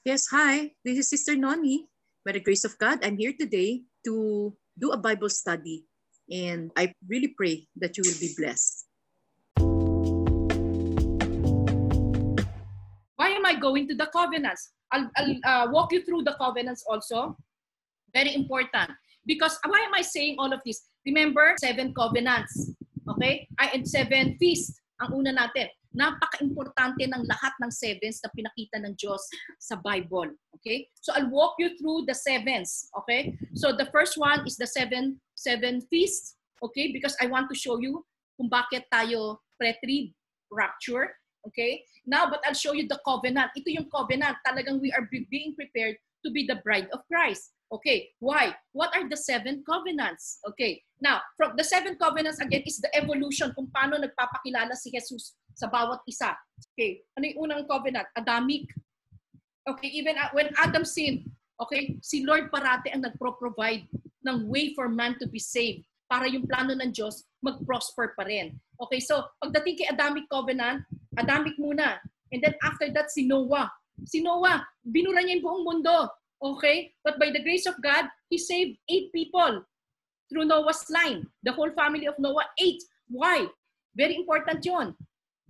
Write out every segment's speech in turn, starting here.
Yes, hi. This is Sister Noni. By the grace of God, I'm here today to do a Bible study. And I really pray that you will be blessed. Why am I going to the covenants? I'll, I'll uh, walk you through the covenants also. Very important. Because why am I saying all of this? Remember, seven covenants. Okay? I, and seven feasts. Ang una natin. Napaka-importante ng lahat ng sevens na pinakita ng Diyos sa Bible. Okay? So I'll walk you through the sevens. Okay? So the first one is the seven seven feasts. Okay? Because I want to show you kung bakit tayo pre-trib rapture. Okay? Now, but I'll show you the covenant. Ito yung covenant. Talagang we are being prepared to be the bride of Christ. Okay, why? What are the seven covenants? Okay, now, from the seven covenants again is the evolution kung paano nagpapakilala si Jesus sa bawat isa. Okay, ano yung unang covenant? Adamic. Okay, even when Adam sinned, okay, si Lord parati ang nagpro-provide ng way for man to be saved para yung plano ng Diyos mag-prosper pa rin. Okay, so pagdating kay Adamic covenant, Adamic muna. And then after that, si Noah. Si Noah, binura niya yung buong mundo Okay? But by the grace of God, He saved eight people through Noah's line. The whole family of Noah, eight. Why? Very important yon.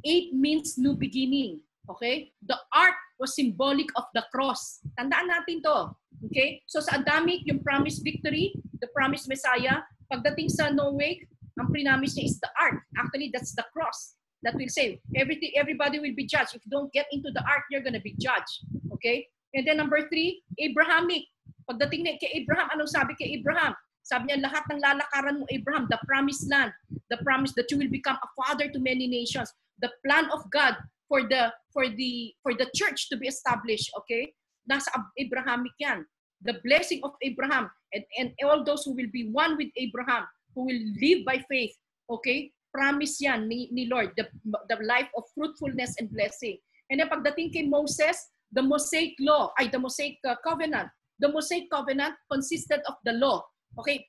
Eight means new beginning. Okay? The ark was symbolic of the cross. Tandaan natin to. Okay? So sa Adamic, yung promised victory, the promised Messiah, pagdating sa Noah, ang prinamis niya is the ark. Actually, that's the cross that will save. Everything, everybody will be judged. If you don't get into the ark, you're gonna be judged. Okay? And then number three, Abrahamic. Pagdating na kay Abraham, anong sabi kay Abraham? Sabi niya, lahat ng lalakaran mo, Abraham, the promised land, the promise that you will become a father to many nations, the plan of God for the for the for the church to be established, okay? Nasa Abrahamic yan. The blessing of Abraham and, and all those who will be one with Abraham, who will live by faith, okay? Promise yan ni, ni Lord, the, the life of fruitfulness and blessing. And then pagdating kay Moses, the Mosaic law, ay the Mosaic uh, covenant. The Mosaic covenant consisted of the law. Okay,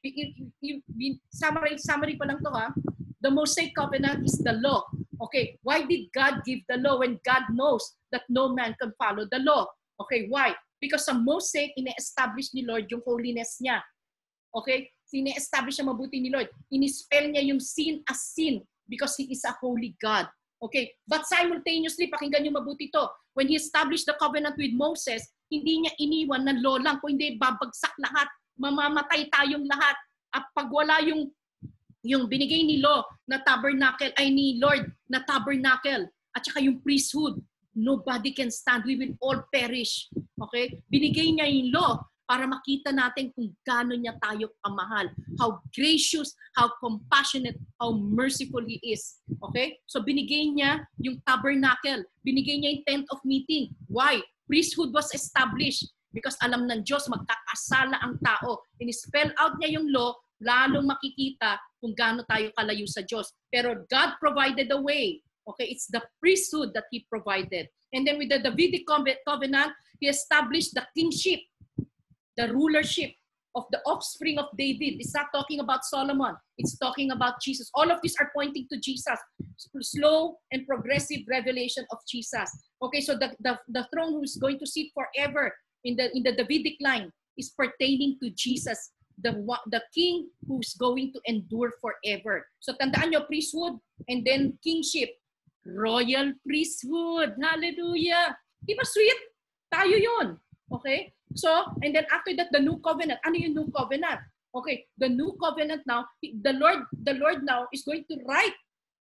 summary, summary pa lang to ha. The Mosaic covenant is the law. Okay, why did God give the law when God knows that no man can follow the law? Okay, why? Because sa Mosaic, ine-establish ni Lord yung holiness niya. Okay? Ine-establish niya mabuti ni Lord. Inispell niya yung sin as sin because He is a holy God. Okay? But simultaneously, pakinggan niyo mabuti to. When he established the covenant with Moses, hindi niya iniwan na law lang, kung hindi babagsak lahat, mamamatay tayong lahat. At pag wala yung yung binigay ni law na tabernacle ay ni Lord na tabernacle at saka yung priesthood nobody can stand. We will all perish. Okay? Binigay niya yung law para makita natin kung gaano niya tayo kamahal. How gracious, how compassionate, how merciful He is. Okay? So binigay niya yung tabernacle. Binigay niya yung tent of meeting. Why? Priesthood was established because alam ng Diyos magkakasala ang tao. In-spell out niya yung law, lalong makikita kung gaano tayo kalayo sa Diyos. Pero God provided a way. Okay, it's the priesthood that He provided. And then with the Davidic covenant, He established the kingship the rulership of the offspring of David. It's not talking about Solomon. It's talking about Jesus. All of these are pointing to Jesus. Slow and progressive revelation of Jesus. Okay, so the, the, the throne who is going to sit forever in the in the Davidic line is pertaining to Jesus, the, the king who's going to endure forever. So tandaan nyo, priesthood and then kingship. Royal priesthood. Hallelujah. Di ba sweet? Tayo yon. Okay? So, and then after that, the new covenant. Ano yung new covenant? Okay, the new covenant now, the Lord, the Lord now is going to write,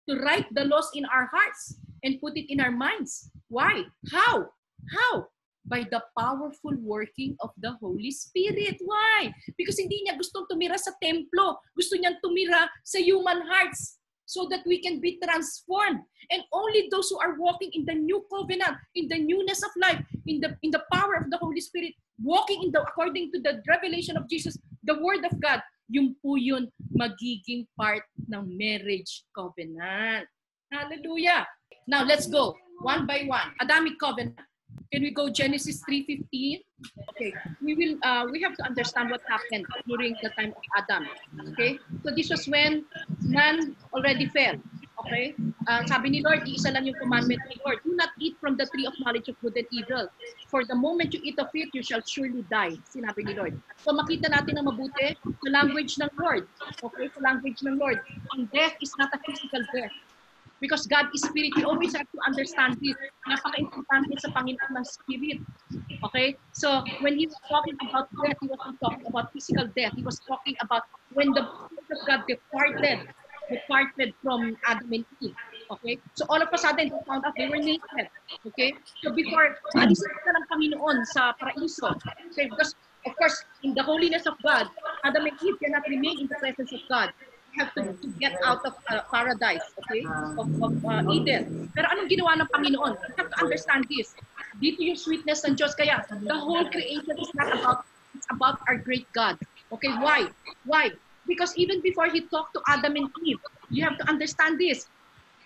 to write the laws in our hearts and put it in our minds. Why? How? How? By the powerful working of the Holy Spirit. Why? Because hindi niya gustong tumira sa templo. Gusto niyang tumira sa human hearts so that we can be transformed. And only those who are walking in the new covenant, in the newness of life, in the in the power of the Holy Spirit, walking in the according to the revelation of Jesus, the word of God, yung po yun magiging part ng marriage covenant. Hallelujah. Now let's go one by one. Adamic covenant. Can we go Genesis 3:15? Okay, we will. Uh, we have to understand what happened during the time of Adam. Okay, so this was when man already fell. Okay? Uh, sabi ni Lord, iisa lang yung commandment ni Lord. Do not eat from the tree of knowledge of good and evil. For the moment you eat of it, you shall surely die. Sinabi ni Lord. So makita natin ng mabuti sa language ng Lord. Okay? Sa language ng Lord. Ang death is not a physical death. Because God is spirit. We always have to understand this. Napaka-importante sa Panginoon ng spirit. Okay? So, when he was talking about death, he wasn't talking about physical death. He was talking about when the spirit of God departed, departed from Adam and Eve. Okay? So, all of a sudden, they found out they were naked. Okay? So, before, alis na ng Panginoon sa paraiso. Okay? Because, of course, in the holiness of God, Adam and Eve cannot remain in the presence of God have to, to get out of uh, paradise, okay? Of, of uh, Eden. Pero anong ginawa ng Panginoon? You have to understand this. Dito yung sweetness ng Diyos. Kaya the whole creation is not about, it's about our great God. Okay, why? Why? Because even before He talked to Adam and Eve, you have to understand this.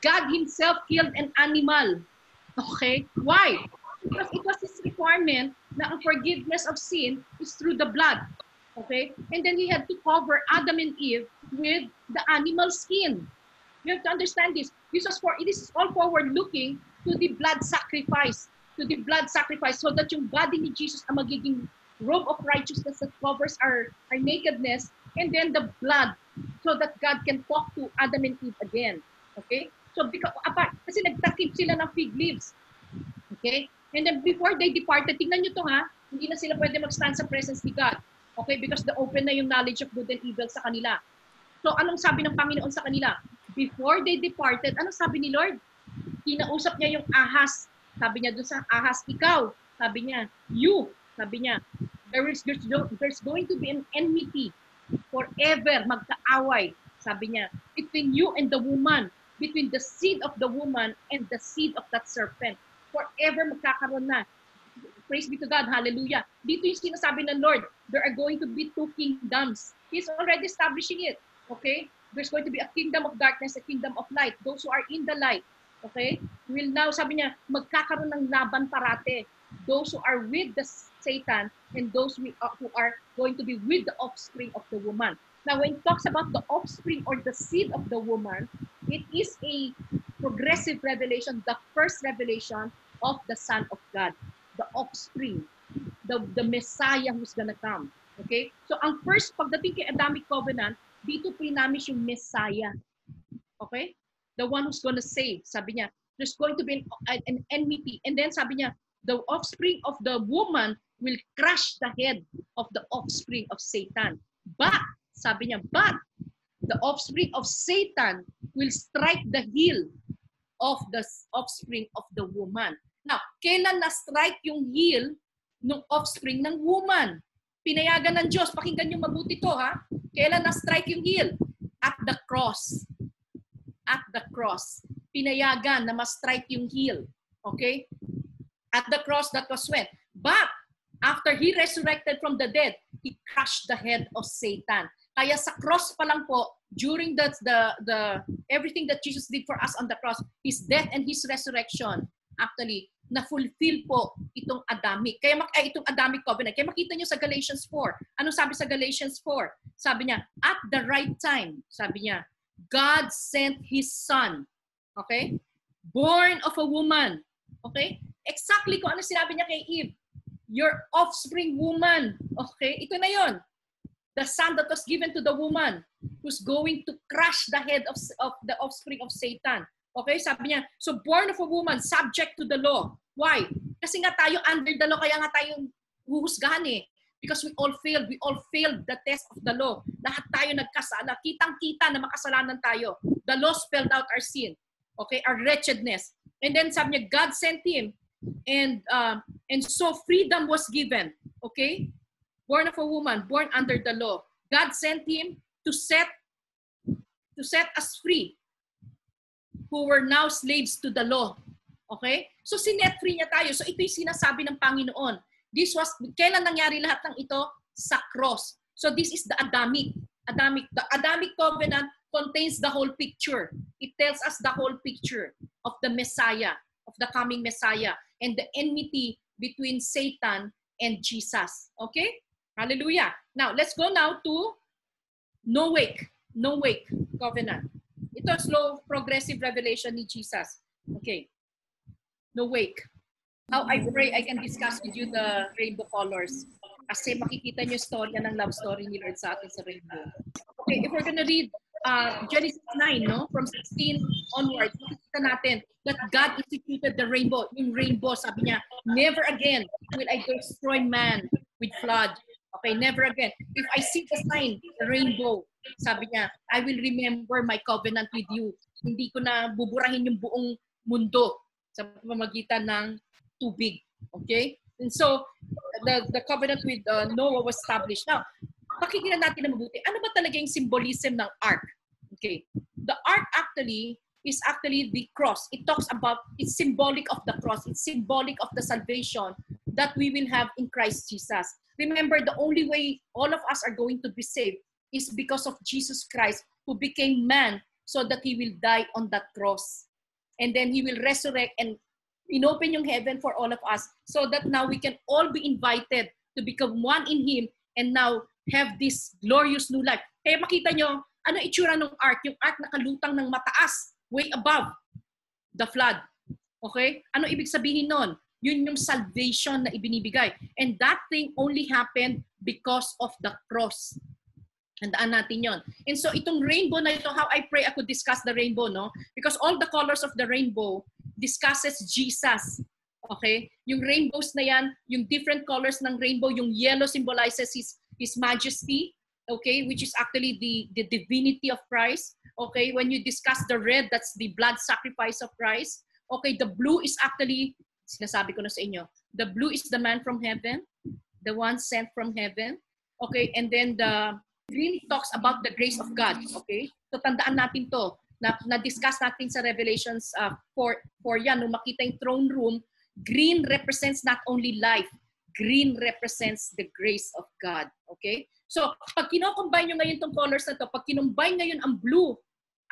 God Himself killed an animal. Okay? Why? Because it was His requirement na ang forgiveness of sin is through the blood. Okay? And then He had to cover Adam and Eve with the animal skin. You have to understand this. This is for this is all forward looking to the blood sacrifice, to the blood sacrifice, so that yung body ni Jesus ang magiging robe of righteousness that covers our, our nakedness, and then the blood, so that God can talk to Adam and Eve again. Okay? So, because, apart, kasi nagtakip sila ng fig leaves. Okay? And then before they departed, tingnan nyo to ha, hindi na sila pwede mag-stand sa presence ni God. Okay? Because the open na yung knowledge of good and evil sa kanila. So anong sabi ng Panginoon sa kanila? Before they departed, anong sabi ni Lord? Kinausap niya yung ahas. Sabi niya doon sa ahas, ikaw. Sabi niya, you. Sabi niya, there is there's, there's going to be an enmity forever, magkaaway. Sabi niya, between you and the woman, between the seed of the woman and the seed of that serpent. Forever magkakaroon na. Praise be to God. Hallelujah. Dito yung sinasabi ng Lord, there are going to be two kingdoms. He's already establishing it. Okay? There's going to be a kingdom of darkness, a kingdom of light. Those who are in the light, okay, will now, sabi niya, magkakaroon ng laban parate. Those who are with the Satan and those who are going to be with the offspring of the woman. Now, when it talks about the offspring or the seed of the woman, it is a progressive revelation, the first revelation of the Son of God, the offspring, the, the Messiah who's gonna come. Okay? So, ang first, pagdating kay Adamic Covenant, dito prinamis yung Messiah. Okay? The one who's gonna save. Sabi niya, there's going to be an, an enmity. And then sabi niya, the offspring of the woman will crush the head of the offspring of Satan. But, sabi niya, but the offspring of Satan will strike the heel of the offspring of the woman. Now, kailan na-strike yung heel ng offspring ng woman? Pinayagan ng Diyos. Pakinggan niyo mabuti to ha. Kailan na-strike yung heel? At the cross. At the cross. Pinayagan na ma-strike yung heel. Okay? At the cross, that was when. But, after He resurrected from the dead, He crushed the head of Satan. Kaya sa cross pa lang po, during the, the, the everything that Jesus did for us on the cross, His death and His resurrection, actually, na-fulfill po itong Adamic. Kaya mak ay, itong Adamic covenant. Kaya makita nyo sa Galatians 4. Ano sabi sa Galatians 4? Sabi niya, at the right time, sabi niya, God sent His Son. Okay? Born of a woman. Okay? Exactly kung ano sinabi niya kay Eve. Your offspring woman. Okay? Ito na yon. The son that was given to the woman who's going to crush the head of, of the offspring of Satan. Okay, sabi niya, so born of a woman, subject to the law. Why? Kasi nga tayo under the law, kaya nga tayo huhusgahan eh. Because we all failed. We all failed the test of the law. Lahat tayo nagkasala. Kitang-kita na makasalanan tayo. The law spelled out our sin. Okay? Our wretchedness. And then sabi niya, God sent him. And, uh, and so freedom was given. Okay? Born of a woman, born under the law. God sent him to set to set us free who were now slaves to the law. Okay? So sinet free niya tayo. So ito yung sinasabi ng Panginoon. This was, kailan nangyari lahat ng ito? Sa cross. So this is the Adamic. Adamic. The Adamic covenant contains the whole picture. It tells us the whole picture of the Messiah, of the coming Messiah, and the enmity between Satan and Jesus. Okay? Hallelujah. Now, let's go now to no wake. No wake covenant. Ito slow progressive revelation ni Jesus. Okay. No wake. How I pray I can discuss with you the rainbow colors. Kasi makikita niyo storya ng love story ni Lord sa atin sa rainbow. Okay, if we're gonna read uh, Genesis 9, no? From 16 onwards, makikita natin that God instituted the rainbow. Yung rainbow, sabi niya, never again will I destroy man with flood. Okay, never again. If I see the sign, the rainbow, sabi niya, I will remember my covenant with you. Hindi ko na buburahin yung buong mundo sa pamamagitan ng tubig. Okay? And so, the, the covenant with uh, Noah was established. Now, pakinggan natin na mabuti. Ano ba talaga yung symbolism ng ark? Okay. The ark actually is actually the cross. It talks about, it's symbolic of the cross. It's symbolic of the salvation that we will have in Christ Jesus. Remember, the only way all of us are going to be saved is because of Jesus Christ who became man so that he will die on that cross. And then he will resurrect and inopen yung heaven for all of us so that now we can all be invited to become one in him and now have this glorious new life. Kaya makita nyo, ano itsura ng ark? Yung ark nakalutang ng mataas, way above the flood. Okay? Ano ibig sabihin nun? Yun yung salvation na ibinibigay. And that thing only happened because of the cross. Handaan natin yon. And so itong rainbow na ito, how I pray I could discuss the rainbow, no? Because all the colors of the rainbow discusses Jesus. Okay? Yung rainbows na yan, yung different colors ng rainbow, yung yellow symbolizes his, his majesty, okay, which is actually the, the divinity of Christ. Okay, when you discuss the red, that's the blood sacrifice of Christ. Okay, the blue is actually, sinasabi ko na sa inyo, the blue is the man from heaven, the one sent from heaven. Okay, and then the green talks about the grace of God. Okay, so tandaan natin to na, na-discuss natin sa Revelations uh, 4, 4 yan, nung makita yung throne room, green represents not only life, green represents the grace of God. Okay? So, pag kino-combine nyo ngayon tong colors na to, pag kinumbine ngayon ang blue,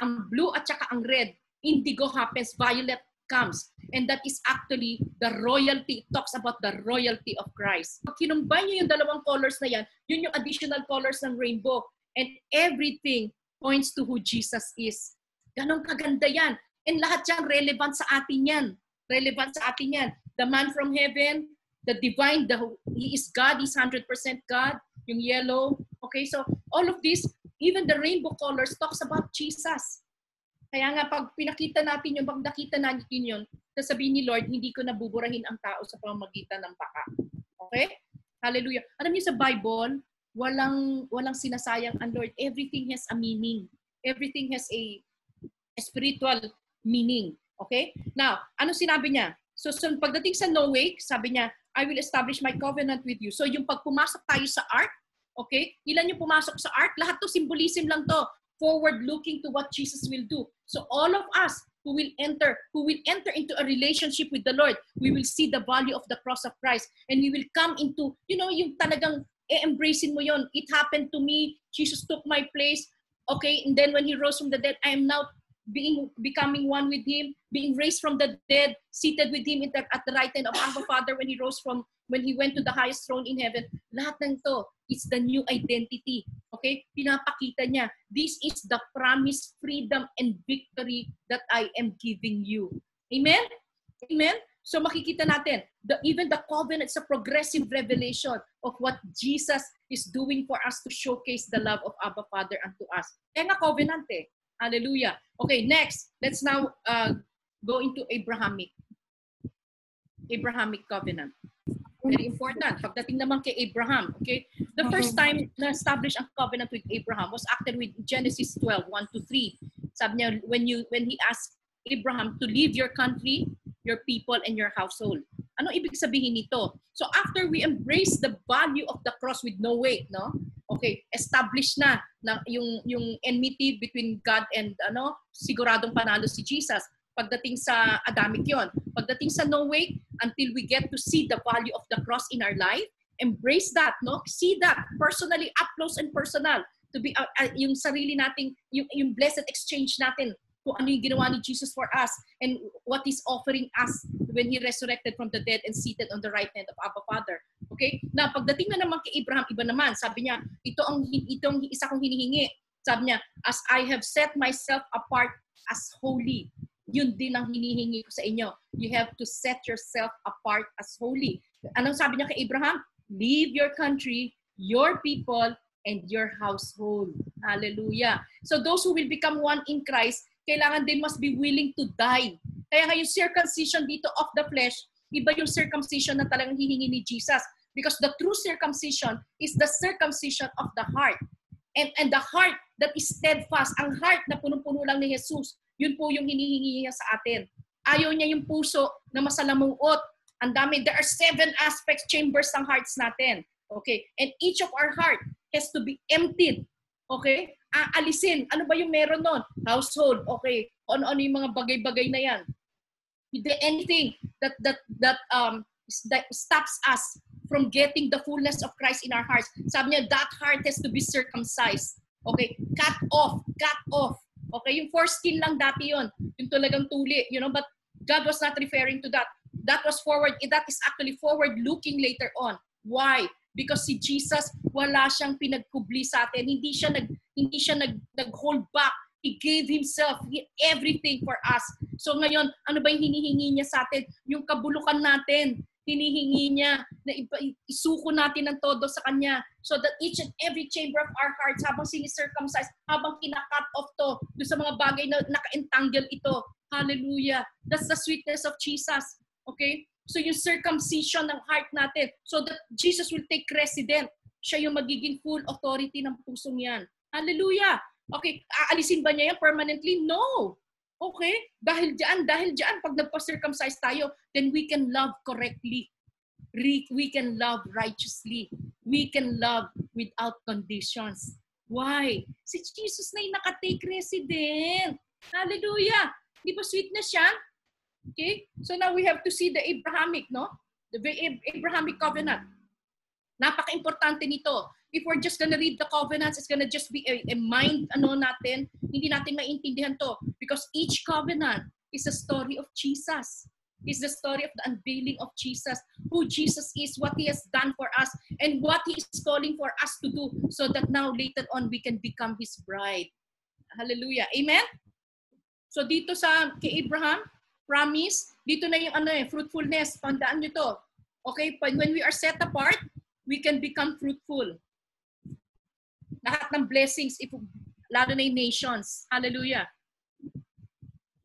ang blue at saka ang red, indigo happens, violet comes. And that is actually the royalty. It talks about the royalty of Christ. Pag kinumbine nyo yung dalawang colors na yan, yun yung additional colors ng rainbow. And everything points to who Jesus is. Ganon kaganda yan. And lahat yan relevant sa atin yan. Relevant sa atin yan. The man from heaven, the divine, the, he is God, he's 100% God, yung yellow. Okay, so all of this, even the rainbow colors talks about Jesus. Kaya nga, pag pinakita natin yung, pag nakita natin yun, sasabihin ni Lord, hindi ko nabuburahin ang tao sa pamamagitan ng baka. Okay? Hallelujah. Alam niyo sa Bible, walang walang sinasayang ang Lord. Everything has a meaning. Everything has a spiritual meaning. Okay? Now, ano sinabi niya? So, so pagdating sa no wake, sabi niya, I will establish my covenant with you. So, yung pag pumasok tayo sa ark, okay? Ilan yung pumasok sa ark? Lahat to symbolism lang to. Forward looking to what Jesus will do. So, all of us who will enter, who will enter into a relationship with the Lord, we will see the value of the cross of Christ. And we will come into, you know, yung talagang e-embracing mo yon. It happened to me. Jesus took my place. Okay, and then when He rose from the dead, I am now being becoming one with him, being raised from the dead, seated with him the, at the right hand of Abba Father when he rose from when he went to the highest throne in heaven. Lahat ng to, it's the new identity. Okay? Pinapakita niya, this is the promised freedom and victory that I am giving you. Amen? Amen? So makikita natin, the, even the covenant, it's a progressive revelation of what Jesus is doing for us to showcase the love of Abba Father unto us. Kaya nga covenant eh. Hallelujah. Okay, next, let's now uh, go into Abrahamic. Abrahamic covenant. Very important. Pagdating naman kay Abraham, okay? The first time na establish ang covenant with Abraham was actually with Genesis 12, 1 to 3. Sabi niya, when, you, when he asked Abraham to leave your country, your people, and your household. Ano ibig sabihin nito? So after we embrace the value of the cross with no weight, no? Okay, established na, na yung yung enmity between God and ano, siguradong panalo si Jesus. Pagdating sa Adamic yon. Pagdating sa no weight, until we get to see the value of the cross in our life, embrace that, no? See that personally, up close and personal to be uh, uh, yung sarili nating yung, yung blessed exchange natin kung ano yung ginawa ni Jesus for us and what He's offering us when He resurrected from the dead and seated on the right hand of Abba Father. Okay? Na pagdating na naman kay Abraham, iba naman. Sabi niya, ito ang, ito ang isa kong hinihingi. Sabi niya, as I have set myself apart as holy, yun din ang hinihingi ko sa inyo. You have to set yourself apart as holy. Anong sabi niya kay Abraham? Leave your country, your people, and your household. Hallelujah. So those who will become one in Christ, kailangan din must be willing to die. Kaya nga yung circumcision dito of the flesh, iba yung circumcision na talagang hihingi ni Jesus. Because the true circumcision is the circumcision of the heart. And, and the heart that is steadfast, ang heart na punong-puno lang ni Jesus, yun po yung hinihingi niya sa atin. Ayaw niya yung puso na masalamuot. Ang dami, there are seven aspects, chambers ng hearts natin. Okay? And each of our heart has to be emptied. Okay? Aalisin. Ano ba yung meron nun? Household. Okay. Ano-ano yung mga bagay-bagay na yan. Anything that that that um that stops us from getting the fullness of Christ in our hearts. Sabi niya, that heart has to be circumcised. Okay? Cut off. Cut off. Okay? Yung foreskin lang dati yon Yung talagang tuli. You know, but God was not referring to that. That was forward. That is actually forward-looking later on. Why? because si Jesus wala siyang pinagkubli sa atin. Hindi siya nag hindi siya nag nag-hold back. He gave himself everything for us. So ngayon, ano ba yung hinihingi niya sa atin? Yung kabulukan natin, hinihingi niya na isuko natin ng todo sa Kanya so that each and every chamber of our hearts habang sinicircumcise, habang kinakat off to do sa mga bagay na naka-entangle ito. Hallelujah. That's the sweetness of Jesus. Okay? So yung circumcision ng heart natin so that Jesus will take resident. Siya yung magiging full authority ng pusong yan. Hallelujah! Okay, aalisin ba niya yan permanently? No! Okay? Dahil diyan, dahil diyan, pag nagpa-circumcise tayo, then we can love correctly. We can love righteously. We can love without conditions. Why? Si Jesus na yung nakatake resident. Hallelujah! Di ba sweetness siya? Okay? So now we have to see the Abrahamic, no? The Abrahamic covenant. Napaka-importante nito. If we're just gonna read the covenants, it's gonna just be a, a mind, ano natin, hindi natin maintindihan to. Because each covenant is a story of Jesus. Is the story of the unveiling of Jesus, who Jesus is, what He has done for us, and what He is calling for us to do, so that now later on we can become His bride. Hallelujah. Amen? So dito sa kay Abraham, promise, dito na yung ano eh, fruitfulness. Tandaan nyo to. Okay? When we are set apart, we can become fruitful. Lahat ng blessings, if, lalo na yung nations. Hallelujah.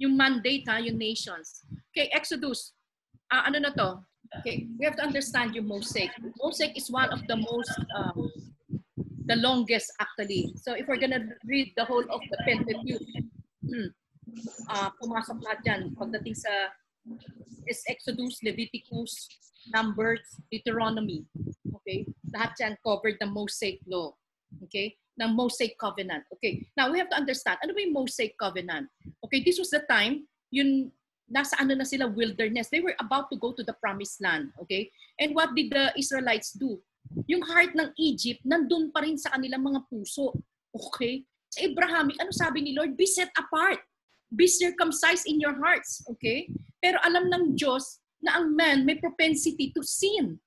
Yung mandate ha, yung nations. Okay, Exodus. Uh, ano na to? Okay, we have to understand yung Mosaic. Mosaic is one of the most, um, the longest actually. So if we're gonna read the whole of the Pentateuch, uh, pumasok lahat dyan. Pagdating sa is Exodus, Leviticus, Numbers, Deuteronomy. Okay? Lahat yan covered the Mosaic Law. Okay? Ng Mosaic Covenant. Okay? Now, we have to understand, ano ba yung Mosaic Covenant? Okay, this was the time, yun, nasa ano na sila, wilderness. They were about to go to the promised land. Okay? And what did the Israelites do? Yung heart ng Egypt, nandun pa rin sa kanilang mga puso. Okay? Sa Abrahamic, ano sabi ni Lord? Be set apart be circumcised in your hearts. Okay? Pero alam ng Diyos na ang man may propensity to sin.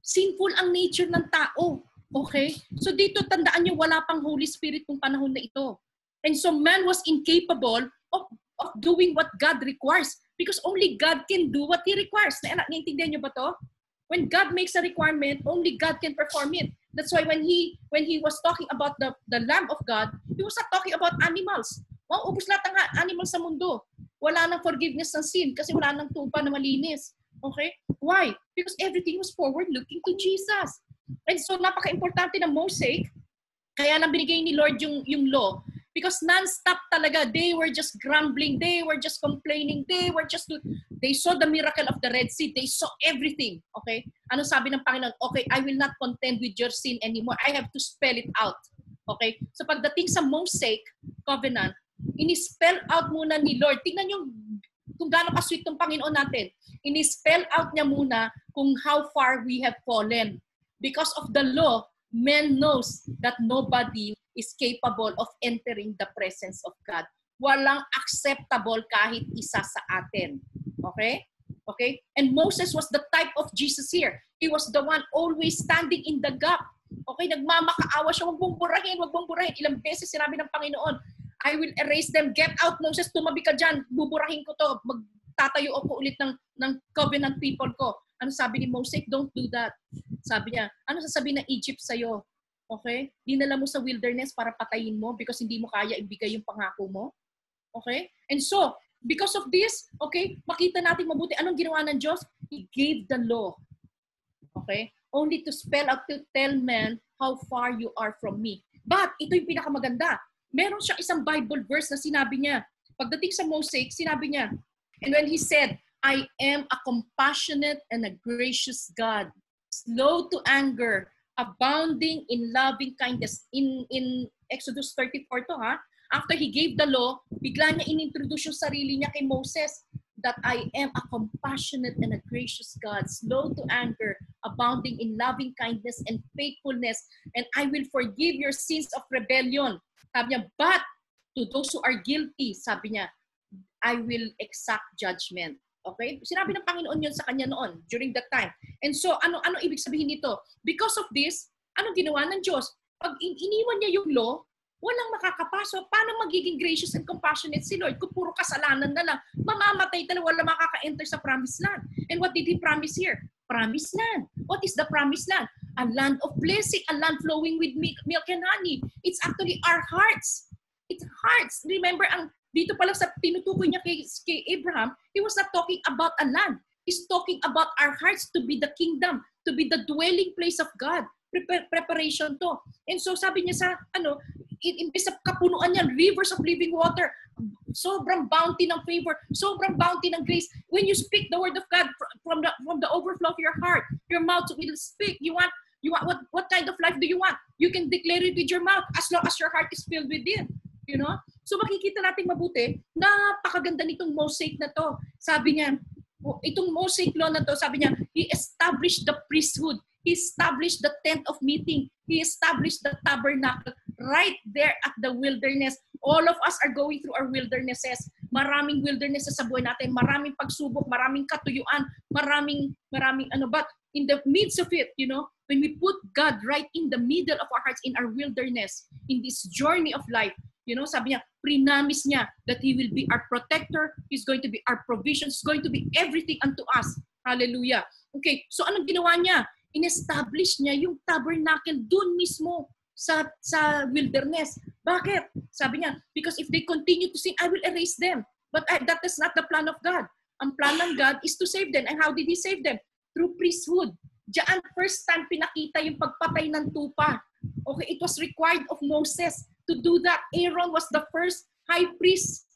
Sinful ang nature ng tao. Okay? So dito tandaan niyo wala pang Holy Spirit nung panahon na ito. And so man was incapable of, of doing what God requires because only God can do what He requires. Na, naintindihan niyo ba to? When God makes a requirement, only God can perform it. That's why when he when he was talking about the, the Lamb of God, he was not talking about animals. Ubus lahat ng animal sa mundo. Wala nang forgiveness ng sin kasi wala nang tupa na malinis. Okay? Why? Because everything was forward looking to Jesus. And so napaka-importante ng Mosaic. Kaya lang binigay ni Lord yung, yung law. Because non-stop talaga. They were just grumbling. They were just complaining. They were just... They saw the miracle of the Red Sea. They saw everything. Okay? Ano sabi ng Panginoon? Okay, I will not contend with your sin anymore. I have to spell it out. Okay? So pagdating sa Mosaic covenant, ini-spell out muna ni Lord. Tingnan yung kung gaano ka-sweet ng Panginoon natin. Ini-spell out niya muna kung how far we have fallen. Because of the law, man knows that nobody is capable of entering the presence of God. Walang acceptable kahit isa sa atin. Okay? Okay? And Moses was the type of Jesus here. He was the one always standing in the gap. Okay, nagmamakaawa siya, wag mong burahin, wag mong burahin. Ilang beses sinabi ng Panginoon, I will erase them. Get out, Moses, tumabi ka dyan. Buburahin ko to. Magtatayo ako ulit ng, ng covenant people ko. Ano sabi ni Moses? Don't do that. Sabi niya, ano sasabihin ng Egypt sa'yo? Okay? Dinala mo sa wilderness para patayin mo because hindi mo kaya ibigay yung pangako mo. Okay? And so, because of this, okay, makita natin mabuti anong ginawa ng Diyos? He gave the law. Okay? Only to spell out to tell men how far you are from me. But, ito yung pinakamaganda. Meron siya isang Bible verse na sinabi niya. Pagdating sa Mosaic, sinabi niya, and when he said, I am a compassionate and a gracious God, slow to anger, abounding in loving kindness. In in Exodus 34 to ha, after he gave the law, bigla niya inintroduce yung sarili niya kay Moses that I am a compassionate and a gracious God, slow to anger, abounding in loving kindness and faithfulness, and I will forgive your sins of rebellion. Sabi niya, but to those who are guilty, sabi niya, I will exact judgment. Okay? Sinabi ng Panginoon yun sa kanya noon, during that time. And so, ano ano ibig sabihin nito? Because of this, ano ginawa ng Diyos? Pag iniwan niya yung law, walang makakapasok. Paano magiging gracious and compassionate si Lord kung puro kasalanan na lang? Mamamatay talaga, wala makaka-enter sa promised land. And what did He promise here? Promised land. What is the promised land? A land of blessing, a land flowing with milk and honey. It's actually our hearts. It's hearts. Remember, ang dito pala sa tinutukoy niya kay, kay Abraham, he was not talking about a land. He's talking about our hearts to be the kingdom, to be the dwelling place of God. Pre- preparation to. And so sabi niya sa, ano, imbis sa kapunuan niya, rivers of living water, sobrang bounty ng favor, sobrang bounty ng grace. When you speak the word of God from the from the overflow of your heart, your mouth will speak. You want you want what what kind of life do you want? You can declare it with your mouth as long as your heart is filled with it. You know? So makikita natin mabuti, napakaganda nitong mosaic na to. Sabi niya, itong mosaic law na to, sabi niya, he established the priesthood. He established the tent of meeting. He established the tabernacle right there at the wilderness. All of us are going through our wildernesses. Maraming wildernesses sa buhay natin. Maraming pagsubok, maraming katuyuan, maraming, maraming ano. But in the midst of it, you know, when we put God right in the middle of our hearts, in our wilderness, in this journey of life, you know, sabi niya, prinamis niya that He will be our protector, He's going to be our provision, He's going to be everything unto us. Hallelujah. Okay, so anong ginawa niya? in-establish niya yung tabernacle doon mismo sa sa wilderness. Bakit? Sabi niya, because if they continue to sin, I will erase them. But I, that is not the plan of God. Ang plan ng God is to save them. And how did He save them? Through priesthood. Diyan first time pinakita yung pagpatay ng tupa. Okay, it was required of Moses to do that. Aaron was the first high priest.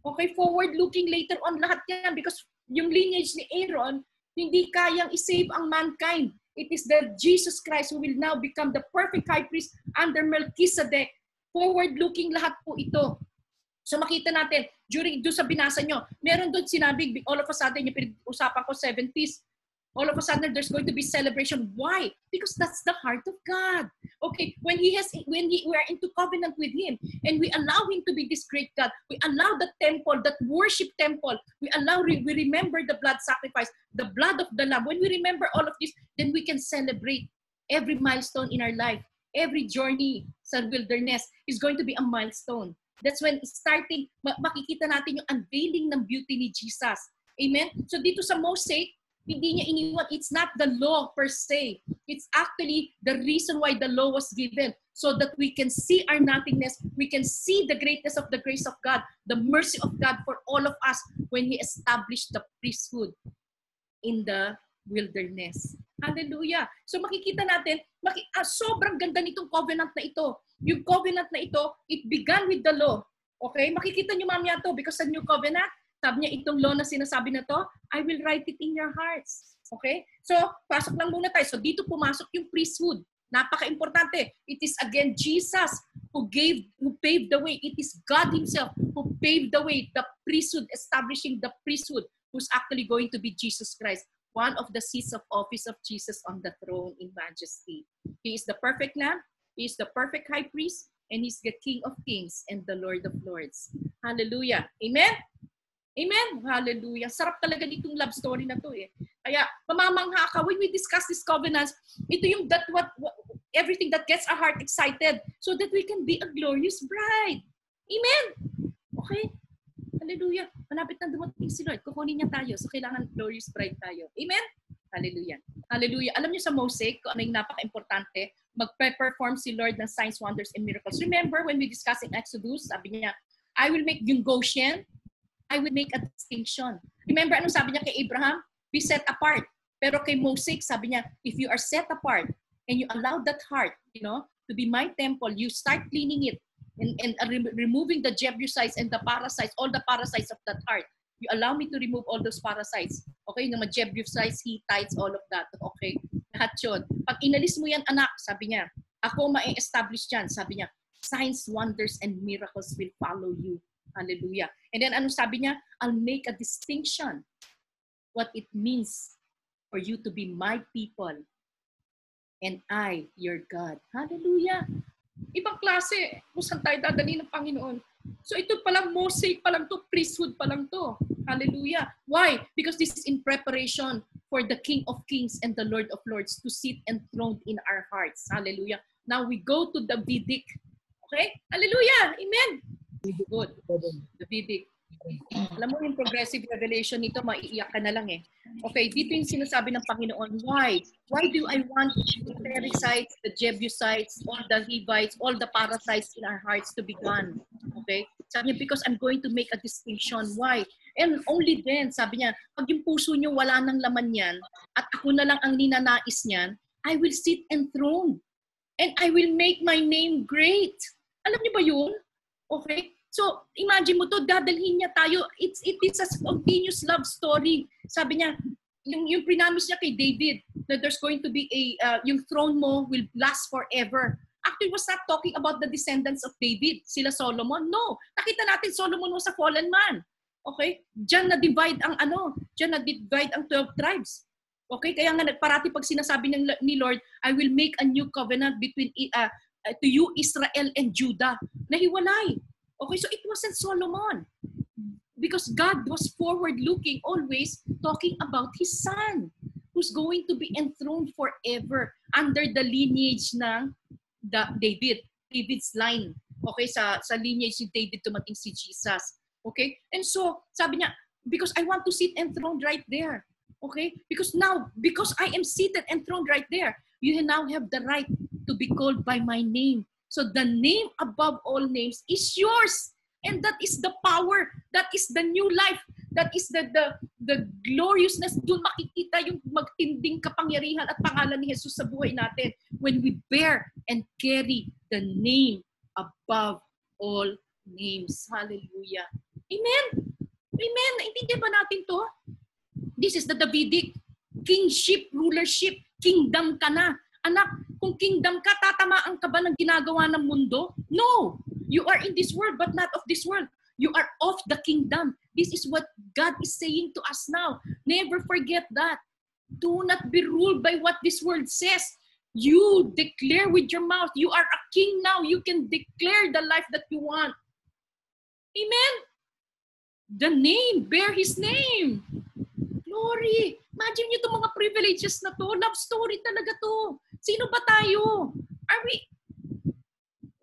Okay, forward looking later on lahat yan because yung lineage ni Aaron, hindi kayang isave ang mankind. It is the Jesus Christ who will now become the perfect high priest under Melchizedek. Forward-looking lahat po ito. So makita natin, during doon sa binasa nyo, meron doon sinabi, all of a sudden, yung pinag-usapan ko, 70s, all of a sudden there's going to be celebration. Why? Because that's the heart of God. Okay, when he has when he, we are into covenant with him and we allow him to be this great God, we allow the temple, that worship temple, we allow we remember the blood sacrifice, the blood of the lamb. When we remember all of this, then we can celebrate every milestone in our life. Every journey sa wilderness is going to be a milestone. That's when starting, makikita natin yung unveiling ng beauty ni Jesus. Amen? So dito sa Mosaic, hindi niya iniwan. It's not the law per se. It's actually the reason why the law was given so that we can see our nothingness. We can see the greatness of the grace of God, the mercy of God for all of us when He established the priesthood in the wilderness. Hallelujah. So makikita natin, maki, ah, sobrang ganda nitong covenant na ito. Yung covenant na ito, it began with the law. Okay? Makikita niyo mamaya to because sa new covenant, sabi niya, itong law na sinasabi na to, I will write it in your hearts. Okay? So, pasok lang muna tayo. So, dito pumasok yung priesthood. Napaka-importante. It is again Jesus who gave, who paved the way. It is God Himself who paved the way, the priesthood, establishing the priesthood, who's actually going to be Jesus Christ, one of the seats of office of Jesus on the throne in majesty. He is the perfect Lamb. He is the perfect high priest, and He's the King of kings and the Lord of lords. Hallelujah. Amen? Amen? Hallelujah. Sarap talaga nitong love story na to eh. Kaya, mamamangha ka, when we discuss this covenants, ito yung that what, what everything that gets our heart excited so that we can be a glorious bride. Amen? Okay? Hallelujah. Malapit na dumating si Lord. Kukunin niya tayo. So, kailangan glorious bride tayo. Amen? Hallelujah. Hallelujah. Alam niyo sa Mosaic, kung ano yung napaka-importante, magpe-perform si Lord ng signs, wonders, and miracles. Remember when we discuss in Exodus, sabi niya, I will make yung Goshen, I will make a distinction. Remember ano sabi niya kay Abraham? Be set apart. Pero kay Mosaic, sabi niya, if you are set apart and you allow that heart, you know, to be my temple, you start cleaning it and, and uh, re- removing the Jebusites and the parasites, all the parasites of that heart. You allow me to remove all those parasites. Okay, yung mga Jebusites, Hittites, all of that. Okay, lahat yun. Pag inalis mo yan, anak, sabi niya, ako ma-establish dyan. Sabi niya, signs, wonders, and miracles will follow you. Hallelujah. And then ano sabi niya? I'll make a distinction what it means for you to be my people and I, your God. Hallelujah. Ibang klase kung saan tayo dadali ng Panginoon. So ito palang mosaic pa lang to, priesthood pa lang to. Hallelujah. Why? Because this is in preparation for the King of Kings and the Lord of Lords to sit enthroned in our hearts. Hallelujah. Now we go to the Davidic. Okay? Hallelujah. Amen. Good. Davidic. Alam mo yung progressive revelation nito, maiiyak ka na lang eh. Okay, dito yung sinasabi ng Panginoon, why? Why do I want the Perizzites, the Jebusites, all the Hivites, all the parasites in our hearts to be gone? Okay? Sabi niya, because I'm going to make a distinction. Why? And only then, sabi niya, pag yung puso niyo wala nang laman yan, at ako na lang ang ninanais niyan, I will sit enthroned. And I will make my name great. Alam niyo ba yun? Okay? So, imagine mo to, dadalhin niya tayo. It's, it is a continuous love story. Sabi niya, yung, yung prinamis niya kay David, that there's going to be a, uh, yung throne mo will last forever. Actually, was not talking about the descendants of David, sila Solomon. No. Nakita natin Solomon was a fallen man. Okay? Diyan na-divide ang ano, diyan na-divide ang 12 tribes. Okay? Kaya nga parati pag sinasabi ng, ni Lord, I will make a new covenant between uh, uh, to you, Israel and Judah. Nahiwalay. Okay, so it wasn't Solomon. Because God was forward-looking, always talking about His Son, who's going to be enthroned forever under the lineage ng the David, David's line. Okay, sa, sa lineage ni David tumating si Jesus. Okay? And so, sabi niya, because I want to sit enthroned right there. Okay? Because now, because I am seated enthroned right there, you now have the right to be called by my name. So the name above all names is yours. And that is the power. That is the new life. That is the the the gloriousness. Doon makikita yung magtinding kapangyarihan at pangalan ni Jesus sa buhay natin when we bear and carry the name above all names. Hallelujah. Amen. Amen. Naintindihan ba natin to? This is the Davidic kingship, rulership, kingdom ka na. Anak, kung kingdom ka, tatamaan ka ba ng ginagawa ng mundo? No! You are in this world, but not of this world. You are of the kingdom. This is what God is saying to us now. Never forget that. Do not be ruled by what this world says. You declare with your mouth. You are a king now. You can declare the life that you want. Amen? The name, bear his name. Glory. Imagine nyo itong mga privileges na to. Love story talaga to. Sino ba tayo? Are we,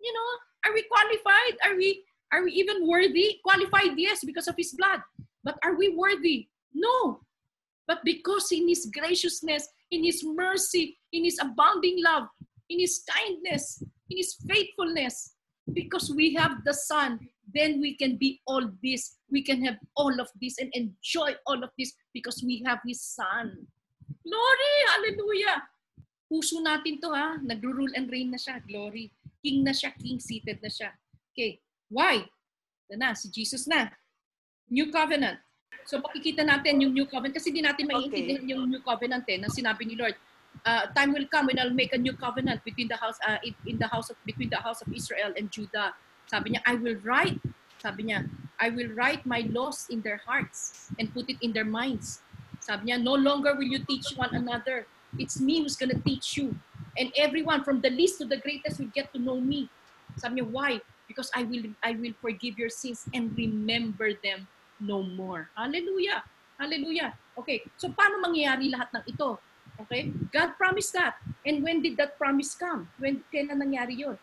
you know, are we qualified? Are we, are we even worthy? Qualified, yes, because of His blood. But are we worthy? No. But because in His graciousness, in His mercy, in His abounding love, in His kindness, in His faithfulness, because we have the Son, then we can be all this. We can have all of this and enjoy all of this because we have His Son. Glory! Hallelujah! Puso natin to ha. Nagro-rule and reign na siya. Glory. King na siya. King seated na siya. Okay. Why? Ito na. Si Jesus na. New covenant. So pakikita natin yung new covenant kasi di natin maiintindihan okay. yung new covenant eh na sinabi ni Lord. Uh, time will come when I'll make a new covenant between the house uh, in the house of between the house of Israel and Judah. Sabi niya, I will write. Sabi niya, I will write my laws in their hearts and put it in their minds. Sabi niya, no longer will you teach one another. It's me who's gonna teach you. And everyone from the least to the greatest will get to know me. Sabi niya, why? Because I will I will forgive your sins and remember them no more. Hallelujah. Hallelujah. Okay, so paano mangyayari lahat ng ito? Okay? God promised that. And when did that promise come? When kailan nangyari 'yon?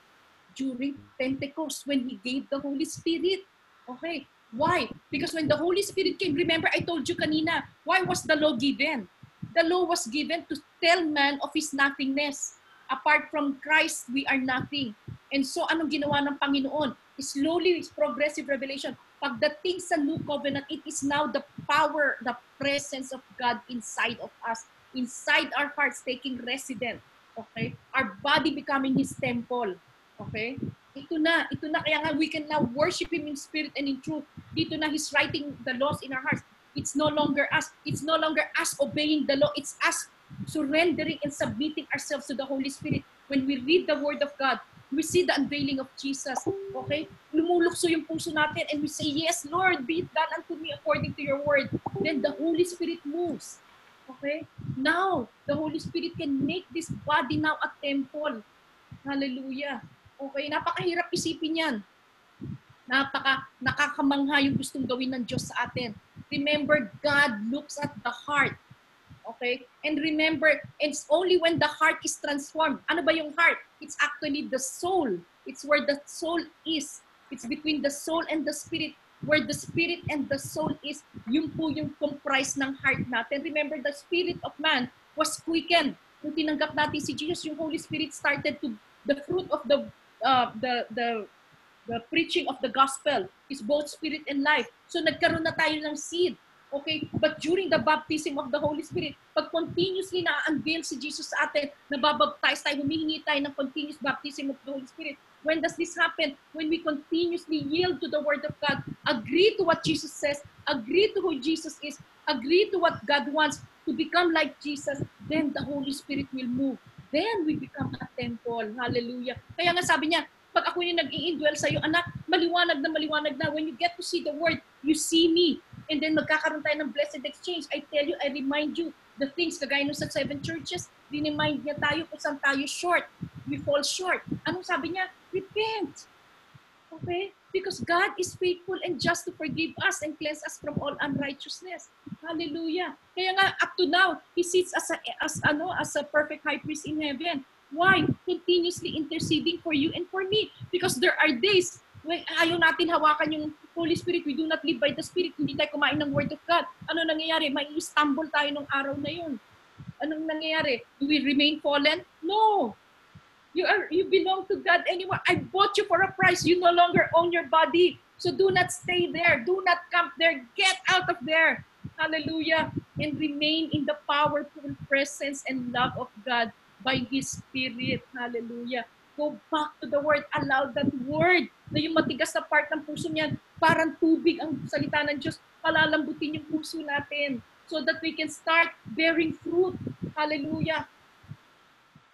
During Pentecost when he gave the Holy Spirit. Okay? Why? Because when the Holy Spirit came, remember I told you kanina, why was the law given? The law was given to tell man of his nothingness. Apart from Christ, we are nothing. And so anong ginawa ng Panginoon? Slowly, progressive revelation. Pagdating sa New Covenant, it is now the power, the presence of God inside of us, inside our hearts, taking resident. Okay? Our body becoming His temple. Okay? Ito na, ito na. Kaya nga, we can now worship Him in spirit and in truth. Dito na He's writing the laws in our hearts. It's no longer us. It's no longer us obeying the law. It's us surrendering and submitting ourselves to the Holy Spirit. When we read the Word of God, we see the unveiling of Jesus. Okay? Lumulukso yung puso natin and we say, Yes, Lord, be it done unto me according to your word. Then the Holy Spirit moves. Okay? Now, the Holy Spirit can make this body now a temple. Hallelujah. Okay? Napakahirap isipin yan. Napaka, nakakamangha yung gustong gawin ng Diyos sa atin. Remember, God looks at the heart. Okay? And remember, it's only when the heart is transformed. Ano ba yung heart? It's actually the soul. It's where the soul is. It's between the soul and the spirit. Where the spirit and the soul is, yung po yung comprise ng heart natin. Remember, the spirit of man was quickened. Kung tinanggap natin si Jesus, yung Holy Spirit started to, the fruit of the, uh, the, the, the preaching of the gospel is both spirit and life. So nagkaroon na tayo ng seed Okay? But during the baptism of the Holy Spirit, pag continuously na-unveil si Jesus sa atin, nababaptize tayo, humihingi tayo ng continuous baptism of the Holy Spirit. When does this happen? When we continuously yield to the Word of God, agree to what Jesus says, agree to who Jesus is, agree to what God wants to become like Jesus, then the Holy Spirit will move. Then we become a temple. Hallelujah. Kaya nga sabi niya, pag ako yung nag-i-indwell sa'yo, anak, maliwanag na maliwanag na. When you get to see the Word, you see me and then magkakaroon tayo ng blessed exchange. I tell you, I remind you, the things kagaya nung sa seven churches, remind niya tayo kung saan tayo short. We fall short. Anong sabi niya? Repent. Okay? Because God is faithful and just to forgive us and cleanse us from all unrighteousness. Hallelujah. Kaya nga, up to now, He sits as a, as, ano, as a perfect high priest in heaven. Why? Continuously interceding for you and for me. Because there are days when ayaw natin hawakan yung Holy Spirit, we do not live by the Spirit, hindi tayo kumain ng Word of God. Ano nangyayari? May stumble tayo nung araw na yun. Anong nangyayari? Do we remain fallen? No. You are you belong to God anyway. I bought you for a price. You no longer own your body. So do not stay there. Do not camp there. Get out of there. Hallelujah. And remain in the powerful presence and love of God by His Spirit. Hallelujah. Go back to the Word. Allow that Word na yung matigas na part ng puso niyan, parang tubig ang salita ng Diyos, palalambutin yung puso natin so that we can start bearing fruit. Hallelujah.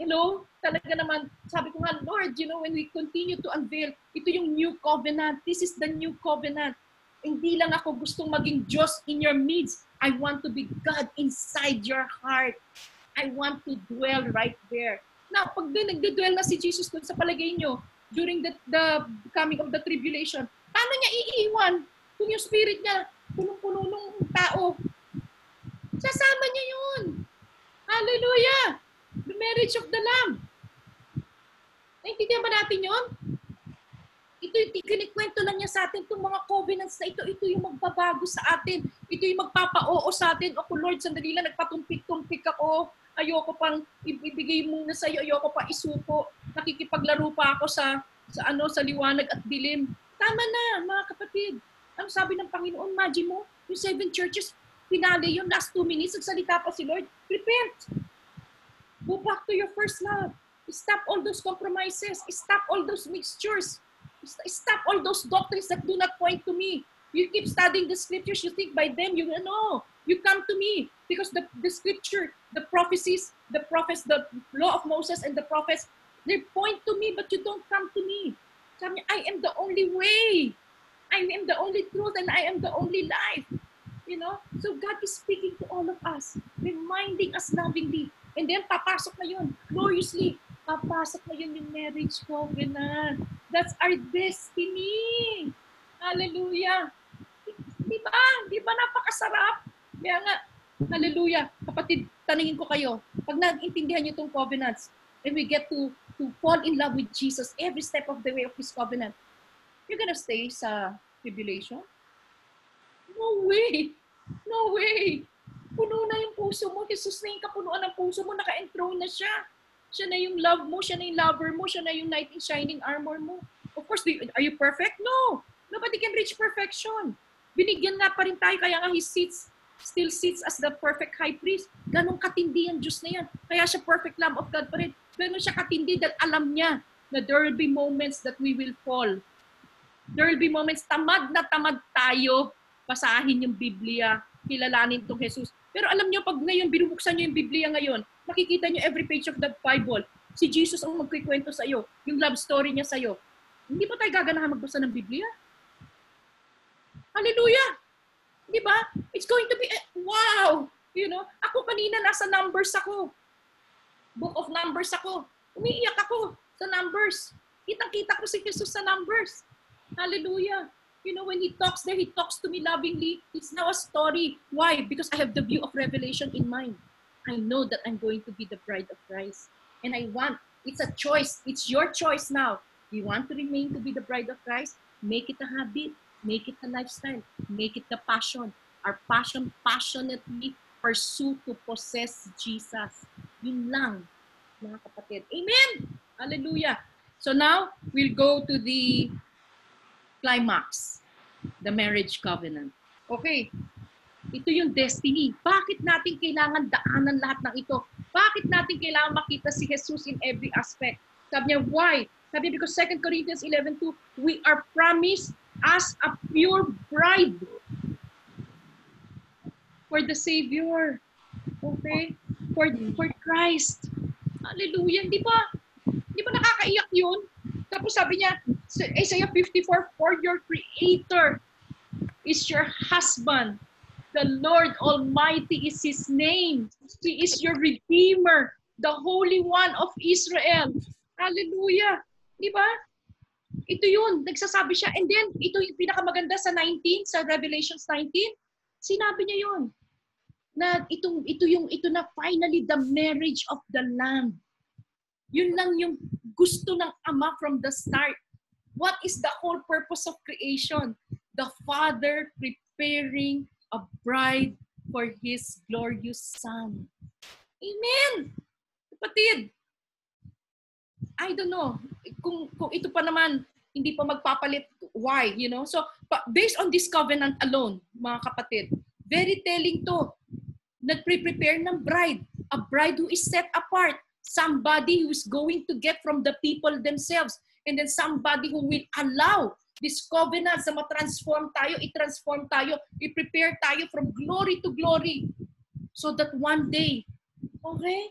Hello? Talaga naman, sabi ko nga, Lord, you know, when we continue to unveil, ito yung new covenant. This is the new covenant. Hindi lang ako gustong maging Diyos in your midst. I want to be God inside your heart. I want to dwell right there. Now, pag din nagde-dwell na si Jesus dun sa palagay nyo, during the, the coming of the tribulation, paano niya iiwan kung yung spirit niya punong-puno ng tao? Sasama niya yun. Hallelujah! The marriage of the Lamb. Naintindihan ba natin yun? Ito yung kinikwento lang niya sa atin, itong mga covenants na ito, ito yung magbabago sa atin. Ito yung magpapa-oo sa atin. O Lord, sandali lang, nagpatumpik-tumpik ako. Ayoko pang ibigay muna sa iyo, ayoko pa isuko. Nakikipaglaro pa ako sa sa ano sa liwanag at dilim. Tama na, mga kapatid. Ang sabi ng Panginoon, imagine mo, yung seven churches, finale yung last two minutes, nagsalita pa si Lord, repent. Go back to your first love. Stop all those compromises. Stop all those mixtures. Stop all those doctrines that do not point to me. You keep studying the scriptures, you think by them you know. You come to me because the, the scripture, the prophecies, the prophets, the law of Moses and the prophets, they point to me, but you don't come to me. Sabi niya, I am the only way. I am the only truth and I am the only life. You know? So God is speaking to all of us, reminding us lovingly. And then papasok na yun, gloriously. Papasok na yun yung marriage covenant. That's our destiny. Hallelujah. Di ba? Di ba napakasarap? Kaya nga, Hallelujah. Kapatid, tanungin ko kayo, pag nag-intindihan niyo itong covenants, and we get to to fall in love with Jesus every step of the way of His covenant, you're gonna stay sa tribulation? No way! No way! Puno na yung puso mo. Jesus na yung kapunuan ng puso mo. Naka-enthroned na siya. Siya na yung love mo. Siya na yung lover mo. Siya na yung knight in shining armor mo. Of course, are you perfect? No! Nobody can reach perfection. Binigyan nga pa rin tayo. Kaya nga he sits, still sits as the perfect high priest. Ganon katindi ang Diyos na yan. Kaya siya perfect Lamb of God pa rin. Ganon siya katindi dahil alam niya na there will be moments that we will fall. There will be moments, tamad na tamad tayo basahin yung Biblia, kilalanin itong Jesus. Pero alam niyo, pag ngayon, binubuksan niyo yung Biblia ngayon, makikita niyo every page of the Bible, si Jesus ang magkikwento sa iyo, yung love story niya sa iyo. Hindi ba tayo gaganahan magbasa ng Biblia? Hallelujah! Di ba? It's going to be, wow! You know, ako kanina nasa numbers ako. Book of Numbers ako. Umiiyak ako sa numbers. Kitang-kita ko si Jesus sa numbers. Hallelujah. You know, when he talks there, he talks to me lovingly. It's now a story. Why? Because I have the view of Revelation in mind. I know that I'm going to be the bride of Christ. And I want, it's a choice. It's your choice now. You want to remain to be the bride of Christ? Make it a habit. Make it a lifestyle. Make it the passion. Our passion, passionately pursue to possess Jesus. Yun lang, mga kapatid. Amen! Hallelujah! So now, we'll go to the climax, the marriage covenant. Okay, ito yung destiny. Bakit natin kailangan daanan lahat ng ito? Bakit natin kailangan makita si Jesus in every aspect? Sabi niya, why? Sabi niya, because 2 Corinthians 11.2, we are promised as a pure bride for the Savior. Okay? For, for Christ. Hallelujah. Di ba? Di ba nakakaiyak yun? Tapos sabi niya, sa Isaiah 54, For your Creator is your husband. The Lord Almighty is His name. He is your Redeemer, the Holy One of Israel. Hallelujah. Di ba? Ito yun, nagsasabi siya. And then, ito yung pinakamaganda sa 19, sa Revelations 19. Sinabi niya yun na itong ito yung ito na finally the marriage of the lamb. Yun lang yung gusto ng ama from the start. What is the whole purpose of creation? The Father preparing a bride for His glorious Son. Amen! Kapatid, I don't know, kung, kung ito pa naman, hindi pa magpapalit, why, you know? So, based on this covenant alone, mga kapatid, very telling to nagpre-prepare ng bride. A bride who is set apart. Somebody who is going to get from the people themselves. And then somebody who will allow this covenant na ma-transform tayo, i-transform tayo, i-prepare tayo from glory to glory. So that one day, okay,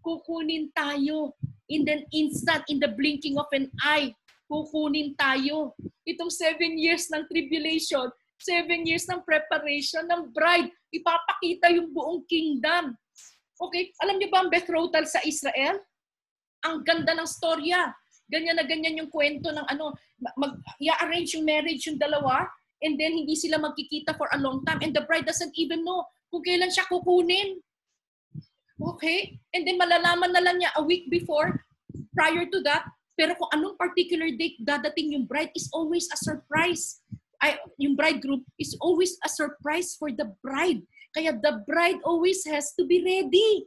kukunin tayo in the instant, in the blinking of an eye, kukunin tayo. Itong seven years ng tribulation, seven years ng preparation ng bride. Ipapakita yung buong kingdom. Okay? Alam niyo ba ang betrothal sa Israel? Ang ganda ng storya. Ganyan na ganyan yung kwento ng ano, mag, i-arrange yung marriage yung dalawa, and then hindi sila magkikita for a long time, and the bride doesn't even know kung kailan siya kukunin. Okay? And then malalaman na lang niya a week before, prior to that, pero kung anong particular date dadating yung bride is always a surprise. Ay, yung bridegroom is always a surprise for the bride. Kaya the bride always has to be ready.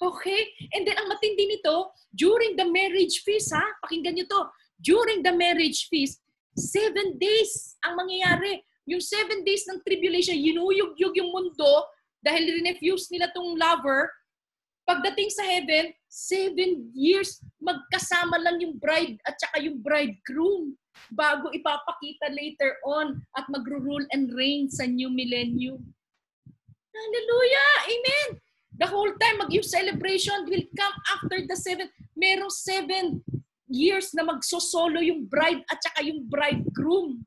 Okay? And then ang matindi nito, during the marriage feast, ha? Pakinggan nyo to. During the marriage feast, seven days ang mangyayari. Yung seven days ng tribulation, yinuyug-yug yung mundo dahil rinefuse nila tong lover. Pagdating sa heaven, seven years, magkasama lang yung bride at saka yung bridegroom bago ipapakita later on at magro-rule and reign sa new millennium. Hallelujah! Amen! The whole time, mag yung celebration will come after the seven. Merong seven years na magsosolo yung bride at saka yung bridegroom.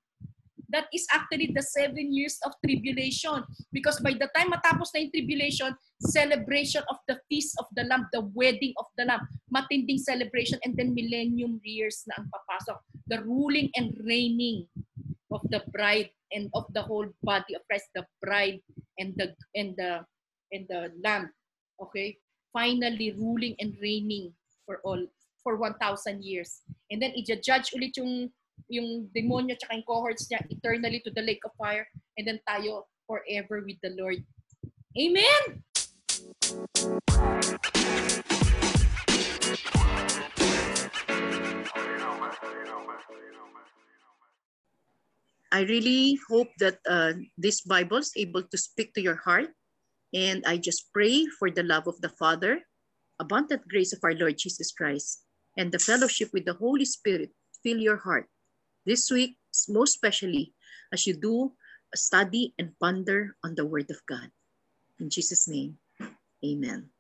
That is actually the seven years of tribulation. Because by the time matapos na yung tribulation, celebration of the feast of the Lamb, the wedding of the Lamb, matinding celebration, and then millennium years na ang papasok. The ruling and reigning of the bride and of the whole body of Christ, the bride and the and the and the Lamb. Okay? Finally ruling and reigning for all for 1,000 years. And then i-judge ulit yung yung demonyo tsaka yung cohorts niya eternally to the lake of fire and then tayo forever with the Lord. Amen! I really hope that uh, this Bible is able to speak to your heart. And I just pray for the love of the Father, abundant grace of our Lord Jesus Christ, and the fellowship with the Holy Spirit fill your heart this week, most especially as you do study and ponder on the Word of God. In Jesus' name, amen.